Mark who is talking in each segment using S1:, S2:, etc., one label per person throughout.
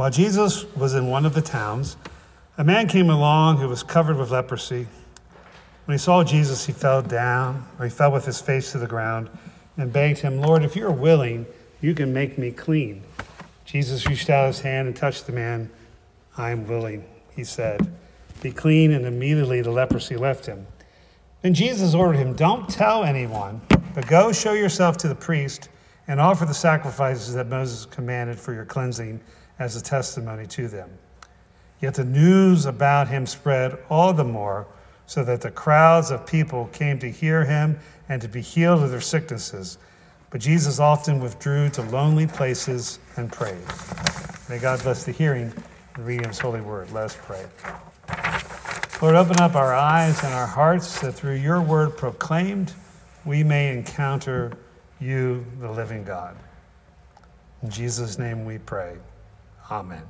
S1: While Jesus was in one of the towns, a man came along who was covered with leprosy. When he saw Jesus, he fell down, or he fell with his face to the ground, and begged him, Lord, if you are willing, you can make me clean. Jesus reached out his hand and touched the man. I am willing, he said. Be clean, and immediately the leprosy left him. Then Jesus ordered him, Don't tell anyone, but go show yourself to the priest and offer the sacrifices that Moses commanded for your cleansing as a testimony to them. Yet the news about him spread all the more, so that the crowds of people came to hear him and to be healed of their sicknesses. But Jesus often withdrew to lonely places and prayed. May God bless the hearing and reading of his holy word. Let us pray. Lord, open up our eyes and our hearts that through your word proclaimed, we may encounter you, the living God. In Jesus' name we pray. Amen.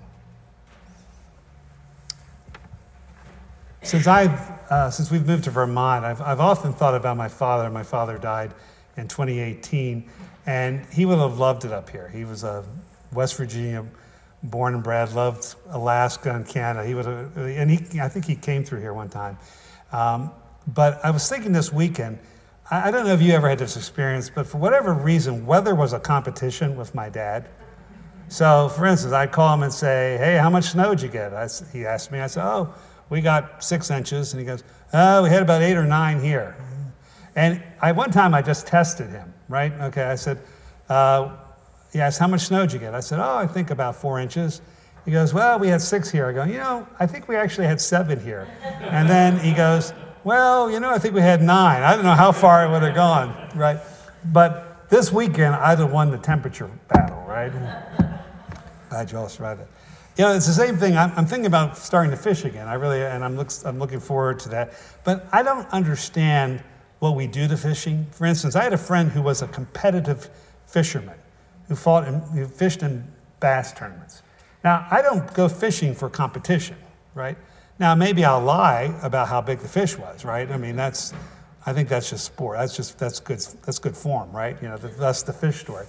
S1: Since, I've, uh, since we've moved to Vermont, I've, I've often thought about my father. My father died in 2018, and he would have loved it up here. He was a West Virginia born and bred, loved Alaska and Canada. He would have, and he, I think he came through here one time. Um, but I was thinking this weekend, I, I don't know if you ever had this experience, but for whatever reason, weather was a competition with my dad. So, for instance, I'd call him and say, Hey, how much snow did you get? I, he asked me, I said, Oh, we got six inches. And he goes, Oh, we had about eight or nine here. And I, one time I just tested him, right? Okay, I said, uh, He asked, How much snow did you get? I said, Oh, I think about four inches. He goes, Well, we had six here. I go, You know, I think we actually had seven here. And then he goes, Well, you know, I think we had nine. I don't know how far it would have gone, right? But this weekend, I'd have won the temperature battle, right? Glad you all survived it. You know, it's the same thing. I'm, I'm, thinking about starting to fish again. I really, and I'm, look, I'm looking forward to that. But I don't understand what we do to fishing. For instance, I had a friend who was a competitive fisherman who fought in, who fished in bass tournaments. Now, I don't go fishing for competition, right? Now, maybe I'll lie about how big the fish was, right? I mean, that's, I think that's just sport. That's just, that's good, that's good form, right? You know, that's the fish story.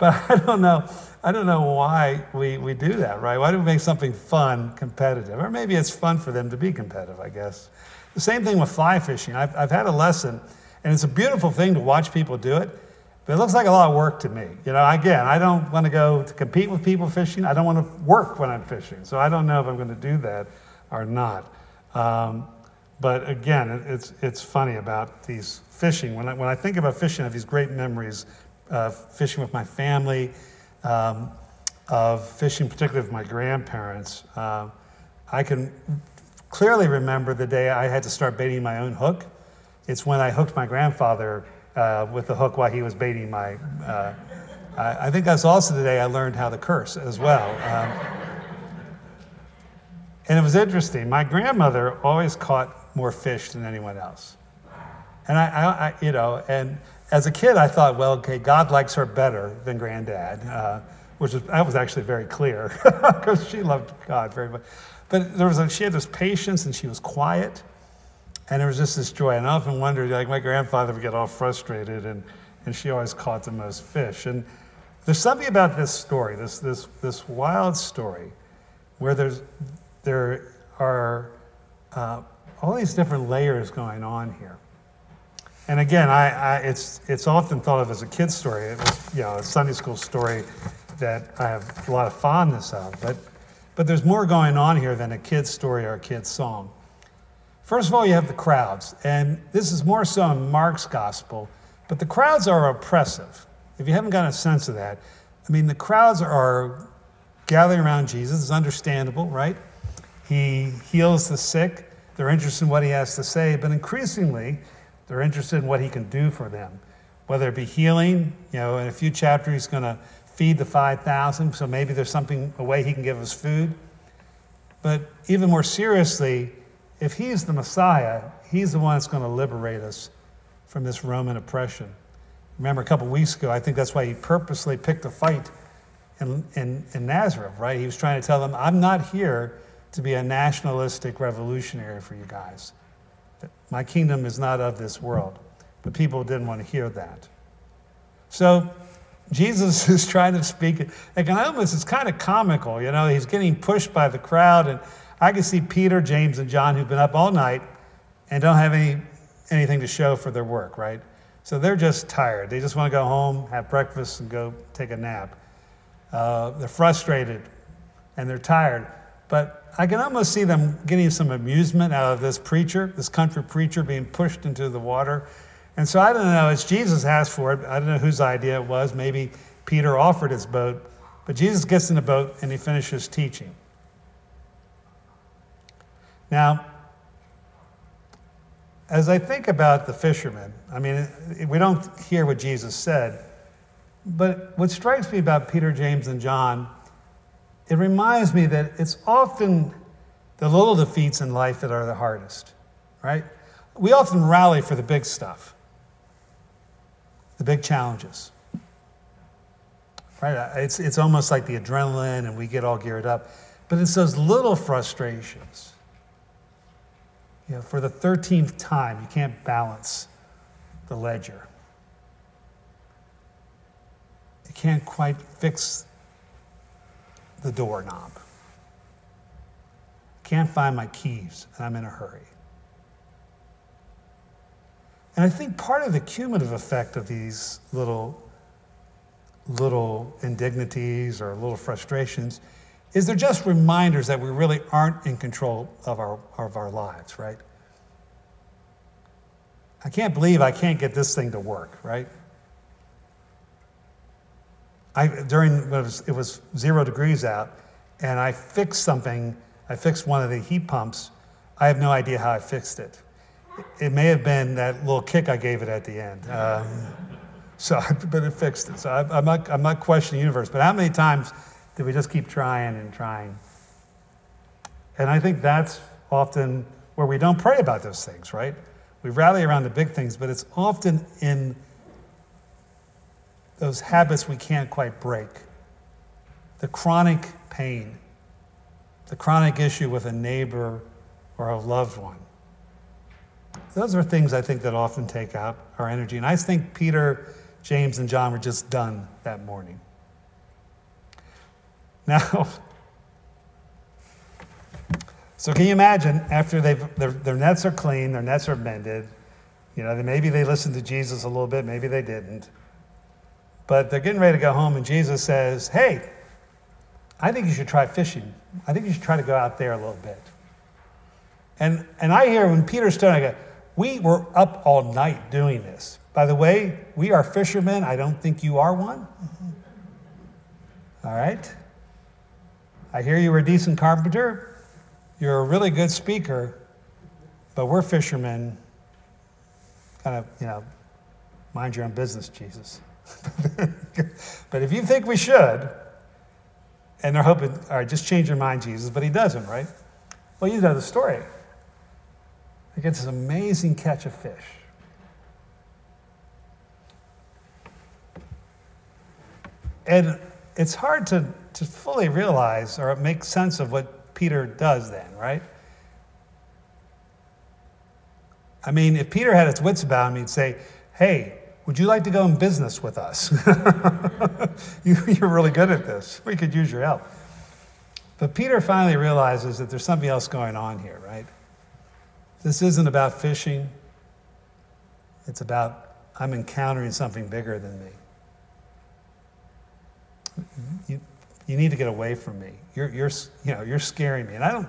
S1: But I don't know, I don't know why we, we do that, right? Why do we make something fun competitive? Or maybe it's fun for them to be competitive, I guess. The same thing with fly fishing. I've, I've had a lesson, and it's a beautiful thing to watch people do it, but it looks like a lot of work to me. You know, again, I don't want to go to compete with people fishing. I don't want to work when I'm fishing. So I don't know if I'm going to do that or not. Um, but again, it's, it's funny about these fishing. When I, when I think about fishing, I have these great memories uh, fishing with my family, um, of fishing, particularly with my grandparents. Uh, I can clearly remember the day I had to start baiting my own hook. It's when I hooked my grandfather uh, with the hook while he was baiting my. Uh, I, I, think that's also the day I learned how to curse as well. Um, and it was interesting. My grandmother always caught more fish than anyone else. And I, I, I you know, and as a kid, I thought, well, okay, God likes her better than granddad, uh, which was, that was actually very clear because she loved God very much. But there was a, she had this patience and she was quiet, and there was just this joy. And I often wondered, like my grandfather would get all frustrated, and, and she always caught the most fish. And there's something about this story, this, this, this wild story, where there's, there are uh, all these different layers going on here. And again, I, I, it's, it's often thought of as a kid's story. It was, you know, a Sunday school story that I have a lot of fondness of. But, but there's more going on here than a kid's story or a kid's song. First of all, you have the crowds. And this is more so in Mark's gospel, but the crowds are oppressive. If you haven't got a sense of that, I mean, the crowds are gathering around Jesus. It's understandable, right? He heals the sick. They're interested in what he has to say. But increasingly, they're interested in what he can do for them, whether it be healing. You know, in a few chapters, he's going to feed the 5,000, so maybe there's something, a way he can give us food. But even more seriously, if he's the Messiah, he's the one that's going to liberate us from this Roman oppression. Remember, a couple weeks ago, I think that's why he purposely picked a fight in, in, in Nazareth, right? He was trying to tell them, I'm not here to be a nationalistic revolutionary for you guys. My kingdom is not of this world. But people didn't want to hear that. So Jesus is trying to speak. Almost, it's kind of comical, you know. He's getting pushed by the crowd, and I can see Peter, James, and John who've been up all night and don't have any anything to show for their work, right? So they're just tired. They just want to go home, have breakfast, and go take a nap. Uh, they're frustrated and they're tired. But I can almost see them getting some amusement out of this preacher, this country preacher being pushed into the water. And so I don't know, it's Jesus asked for it. I don't know whose idea it was. Maybe Peter offered his boat. But Jesus gets in the boat and he finishes teaching. Now, as I think about the fishermen, I mean, we don't hear what Jesus said, but what strikes me about Peter, James, and John, it reminds me that it's often the little defeats in life that are the hardest, right? We often rally for the big stuff, the big challenges, right? Uh, it's, it's almost like the adrenaline and we get all geared up, but it's those little frustrations you know, for the 13th time, you can't balance the ledger. You can't quite fix the doorknob. Can't find my keys, and I'm in a hurry. And I think part of the cumulative effect of these little, little indignities or little frustrations is they're just reminders that we really aren't in control of our, of our lives, right? I can't believe I can't get this thing to work, right? I, during it was, it was zero degrees out, and I fixed something. I fixed one of the heat pumps. I have no idea how I fixed it. It may have been that little kick I gave it at the end. Um, so, but it fixed it. So I, I'm not, I'm not questioning the universe. But how many times did we just keep trying and trying? And I think that's often where we don't pray about those things, right? We rally around the big things, but it's often in those habits we can't quite break. The chronic pain, the chronic issue with a neighbor or a loved one. Those are things I think that often take out our energy. And I think Peter, James, and John were just done that morning. Now, so can you imagine after they've, their, their nets are clean, their nets are mended, you know, maybe they listened to Jesus a little bit, maybe they didn't. But they're getting ready to go home, and Jesus says, Hey, I think you should try fishing. I think you should try to go out there a little bit. And, and I hear when Peter stood, I go, We were up all night doing this. By the way, we are fishermen. I don't think you are one. All right? I hear you were a decent carpenter. You're a really good speaker, but we're fishermen. Kind of, you know, mind your own business, Jesus. but if you think we should, and they're hoping, all right, just change your mind, Jesus, but he doesn't, right? Well, you know the story. He gets this amazing catch of fish. And it's hard to, to fully realize or make sense of what Peter does then, right? I mean, if Peter had his wits about him, he'd say, Hey, would you like to go in business with us? you, are really good at this. We could use your help. But Peter finally realizes that there's something else going on here, right? This isn't about fishing, it's about I'm encountering something bigger than me. You, you need to get away from me. You're, you're, you know, you're scaring me. And I don't,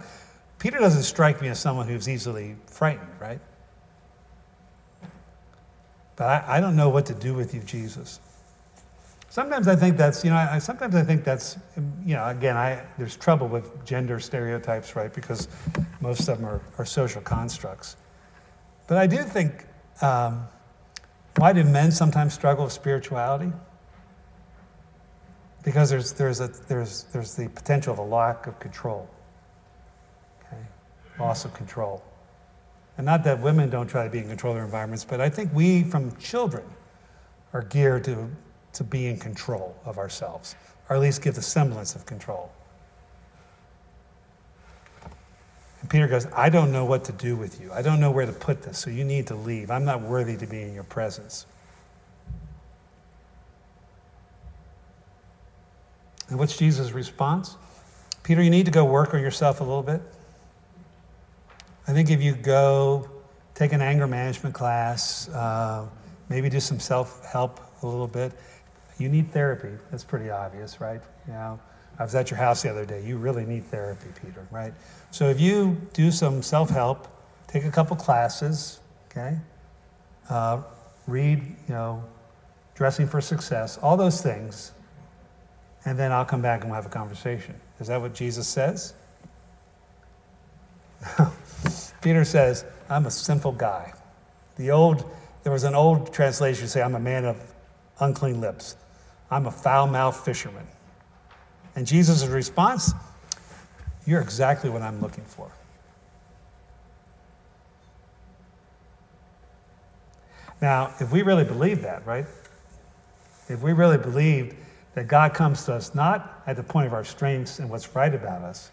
S1: Peter doesn't strike me as someone who's easily frightened, right? But I, I don't know what to do with you, Jesus. Sometimes I think that's, you know, I, sometimes I think that's, you know, again, I, there's trouble with gender stereotypes, right? Because most of them are, are social constructs. But I do think, um, why do men sometimes struggle with spirituality? because there's, there's, a, there's, there's the potential of a lack of control, okay? loss of control. And not that women don't try to be in control of their environments, but I think we from children are geared to, to be in control of ourselves, or at least give the semblance of control. And Peter goes, I don't know what to do with you. I don't know where to put this, so you need to leave. I'm not worthy to be in your presence. And what's Jesus' response? Peter, you need to go work on yourself a little bit. I think if you go take an anger management class, uh, maybe do some self help a little bit, you need therapy. That's pretty obvious, right? You know, I was at your house the other day. You really need therapy, Peter, right? So if you do some self help, take a couple classes, okay? Uh, read, you know, Dressing for Success, all those things, and then I'll come back and we'll have a conversation. Is that what Jesus says? Peter says, I'm a sinful guy. The old, there was an old translation to say, I'm a man of unclean lips. I'm a foul mouthed fisherman. And Jesus' response, You're exactly what I'm looking for. Now, if we really believe that, right? If we really believe that God comes to us not at the point of our strengths and what's right about us,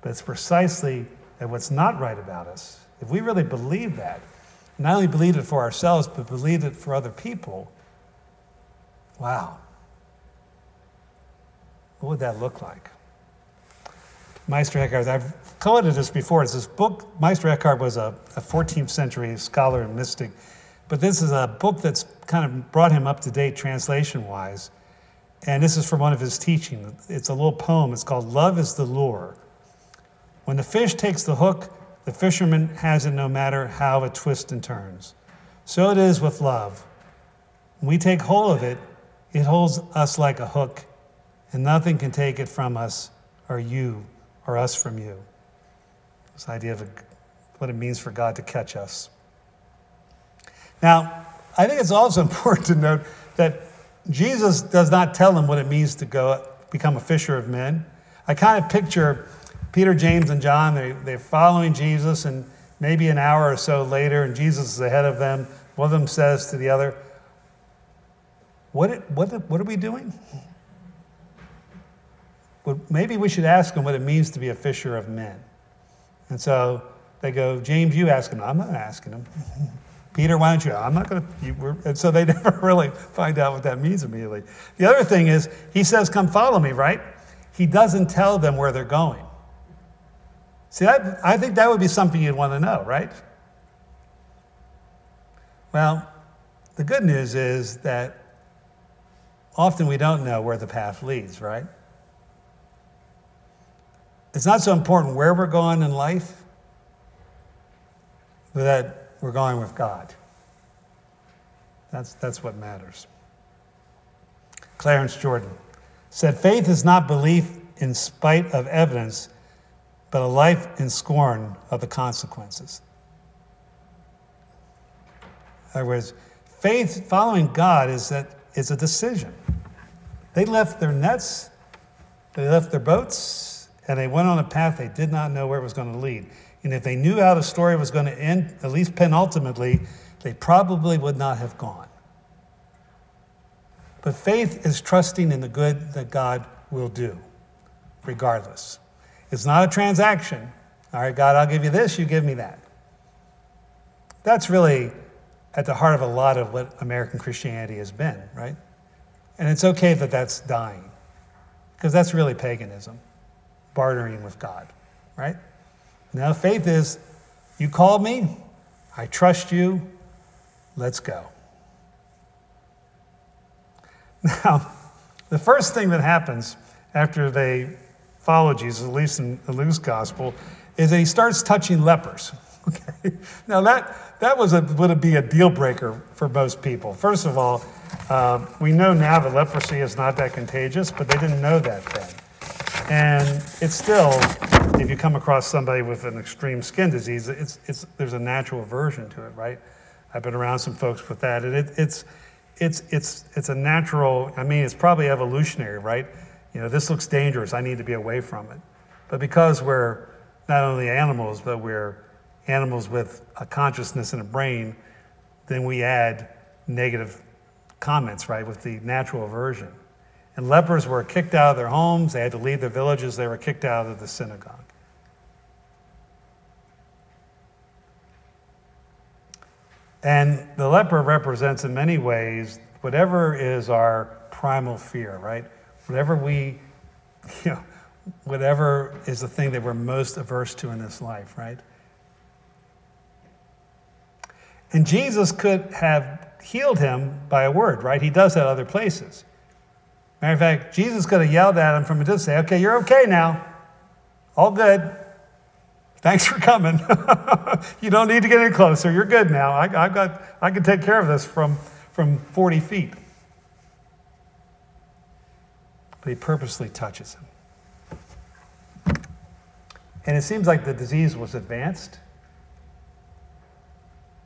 S1: but it's precisely at what's not right about us. If we really believe that, not only believe it for ourselves, but believe it for other people, wow. What would that look like? Meister Eckhart, I've quoted this before. It's this book. Meister Eckhart was a, a 14th century scholar and mystic, but this is a book that's kind of brought him up to date translation wise. And this is from one of his teachings. It's a little poem. It's called Love is the Lure. When the fish takes the hook, the fisherman has it no matter how it twists and turns. So it is with love. When we take hold of it, it holds us like a hook, and nothing can take it from us or you or us from you. This idea of what it means for God to catch us. Now, I think it's also important to note that Jesus does not tell them what it means to go become a fisher of men. I kind of picture Peter, James, and John, they, they're following Jesus, and maybe an hour or so later, and Jesus is ahead of them. One of them says to the other, What, what, what are we doing? Well, maybe we should ask him what it means to be a fisher of men. And so they go, James, you ask him. I'm not asking him. Peter, why don't you? I'm not going to. And so they never really find out what that means immediately. The other thing is, he says, Come follow me, right? He doesn't tell them where they're going. See, I, I think that would be something you'd want to know, right? Well, the good news is that often we don't know where the path leads, right? It's not so important where we're going in life, but that we're going with God. That's, that's what matters. Clarence Jordan said, Faith is not belief in spite of evidence, but a life in scorn of the consequences. In other words, faith following God is that is a decision. They left their nets, they left their boats, and they went on a path they did not know where it was going to lead. And if they knew how the story was going to end, at least penultimately, they probably would not have gone. But faith is trusting in the good that God will do, regardless. It's not a transaction. All right, God, I'll give you this, you give me that. That's really at the heart of a lot of what American Christianity has been, right? And it's okay that that's dying, because that's really paganism, bartering with God, right? Now, faith is you called me, I trust you, let's go. Now, the first thing that happens after they follow Jesus, at least in the Luke's gospel, is that he starts touching lepers. Okay? Now, that, that was a, would be a deal breaker for most people. First of all, uh, we know now that leprosy is not that contagious, but they didn't know that then. And it's still, if you come across somebody with an extreme skin disease, it's, it's, there's a natural aversion to it, right? I've been around some folks with that, and it, it's, it's, it's, it's a natural, I mean, it's probably evolutionary, right? You know, this looks dangerous, I need to be away from it. But because we're not only animals, but we're animals with a consciousness and a brain, then we add negative comments, right, with the natural aversion. And lepers were kicked out of their homes, they had to leave their villages, they were kicked out of the synagogue. And the leper represents, in many ways, whatever is our primal fear, right? Whatever we you know, whatever is the thing that we're most averse to in this life, right? And Jesus could have healed him by a word, right? He does that other places. Matter of fact, Jesus could have yelled at him from a distance, say, okay, you're okay now. All good. Thanks for coming. you don't need to get any closer. You're good now. I, I, got, I can take care of this from, from 40 feet. But he purposely touches him. And it seems like the disease was advanced.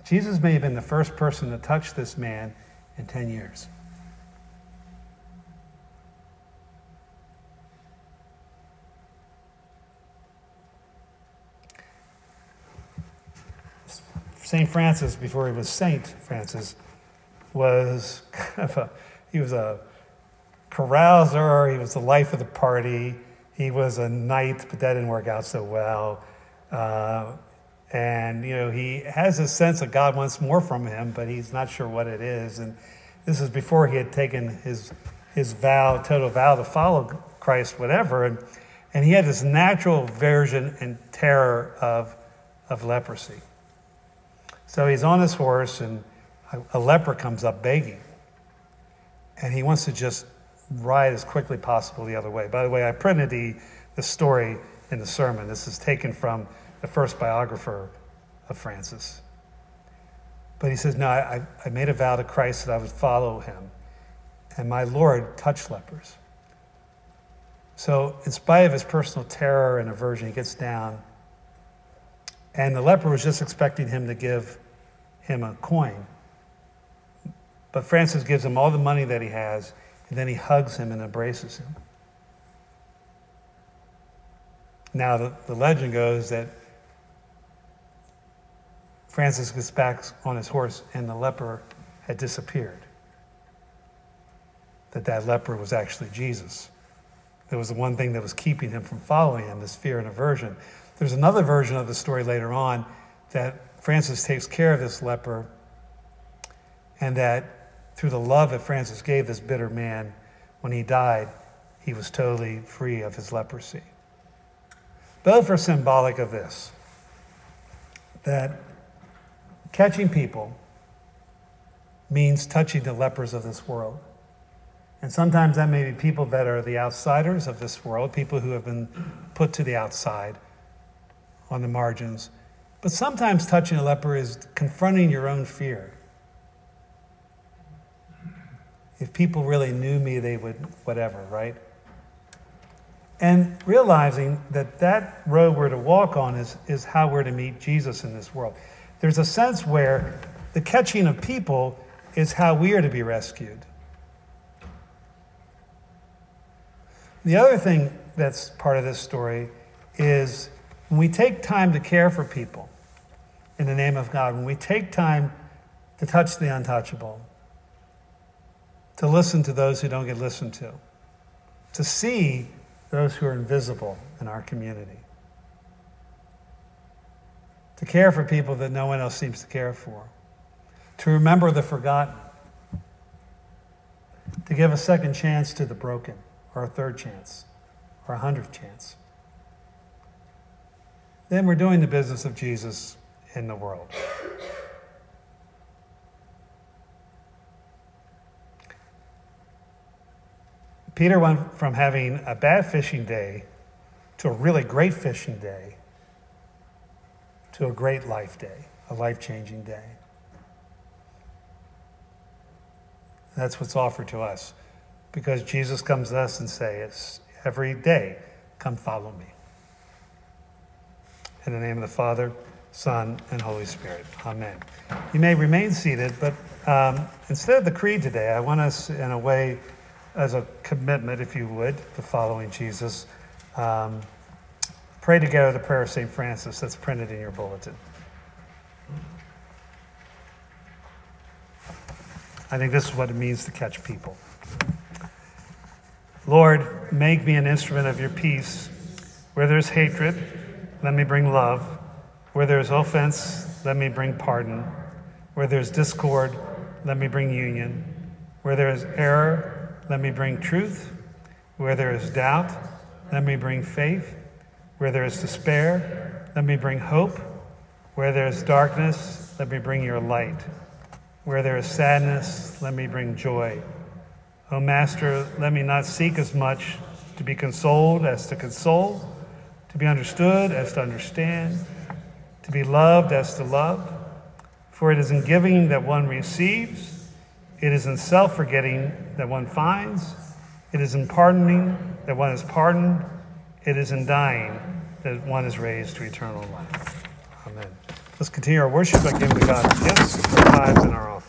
S1: Jesus may have been the first person to touch this man in 10 years. St. Francis, before he was Saint Francis, was kind of a, he was a carouser, he was the life of the party, he was a knight, but that didn't work out so well. Uh, and, you know, he has a sense that God wants more from him, but he's not sure what it is. And this is before he had taken his, his vow, total vow to follow Christ, whatever. And, and he had this natural aversion and terror of, of leprosy. So he's on his horse, and a, a leper comes up begging. And he wants to just ride as quickly possible the other way. By the way, I printed the, the story in the sermon. This is taken from the first biographer of Francis. But he says, No, I, I made a vow to Christ that I would follow him. And my Lord touched lepers. So, in spite of his personal terror and aversion, he gets down. And the leper was just expecting him to give him a coin. But Francis gives him all the money that he has, and then he hugs him and embraces him. Now, the, the legend goes that Francis gets back on his horse and the leper had disappeared. That that leper was actually Jesus. It was the one thing that was keeping him from following him, this fear and aversion. There's another version of the story later on that Francis takes care of this leper, and that through the love that Francis gave this bitter man, when he died, he was totally free of his leprosy. Both are symbolic of this that Catching people means touching the lepers of this world. And sometimes that may be people that are the outsiders of this world, people who have been put to the outside on the margins. But sometimes touching a leper is confronting your own fear. If people really knew me, they would, whatever, right? And realizing that that road we're to walk on is, is how we're to meet Jesus in this world. There's a sense where the catching of people is how we are to be rescued. The other thing that's part of this story is when we take time to care for people in the name of God, when we take time to touch the untouchable, to listen to those who don't get listened to, to see those who are invisible in our community to care for people that no one else seems to care for, to remember the forgotten, to give a second chance to the broken, or a third chance, or a hundredth chance. Then we're doing the business of Jesus in the world. Peter went from having a bad fishing day to a really great fishing day to a great life day, a life changing day. That's what's offered to us because Jesus comes to us and says every day, Come follow me. In the name of the Father, Son, and Holy Spirit. Amen. You may remain seated, but um, instead of the creed today, I want us, in a way, as a commitment, if you would, to following Jesus. Um, Pray together the prayer of St. Francis that's printed in your bulletin. I think this is what it means to catch people. Lord, make me an instrument of your peace. Where there's hatred, let me bring love. Where there's offense, let me bring pardon. Where there's discord, let me bring union. Where there is error, let me bring truth. Where there is doubt, let me bring faith. Where there is despair, let me bring hope. Where there is darkness, let me bring your light. Where there is sadness, let me bring joy. O Master, let me not seek as much to be consoled as to console, to be understood as to understand, to be loved as to love. For it is in giving that one receives, it is in self forgetting that one finds, it is in pardoning that one is pardoned, it is in dying that one is raised to eternal life. Amen. Let's continue our worship by giving God gifts, our tithes, and our offerings.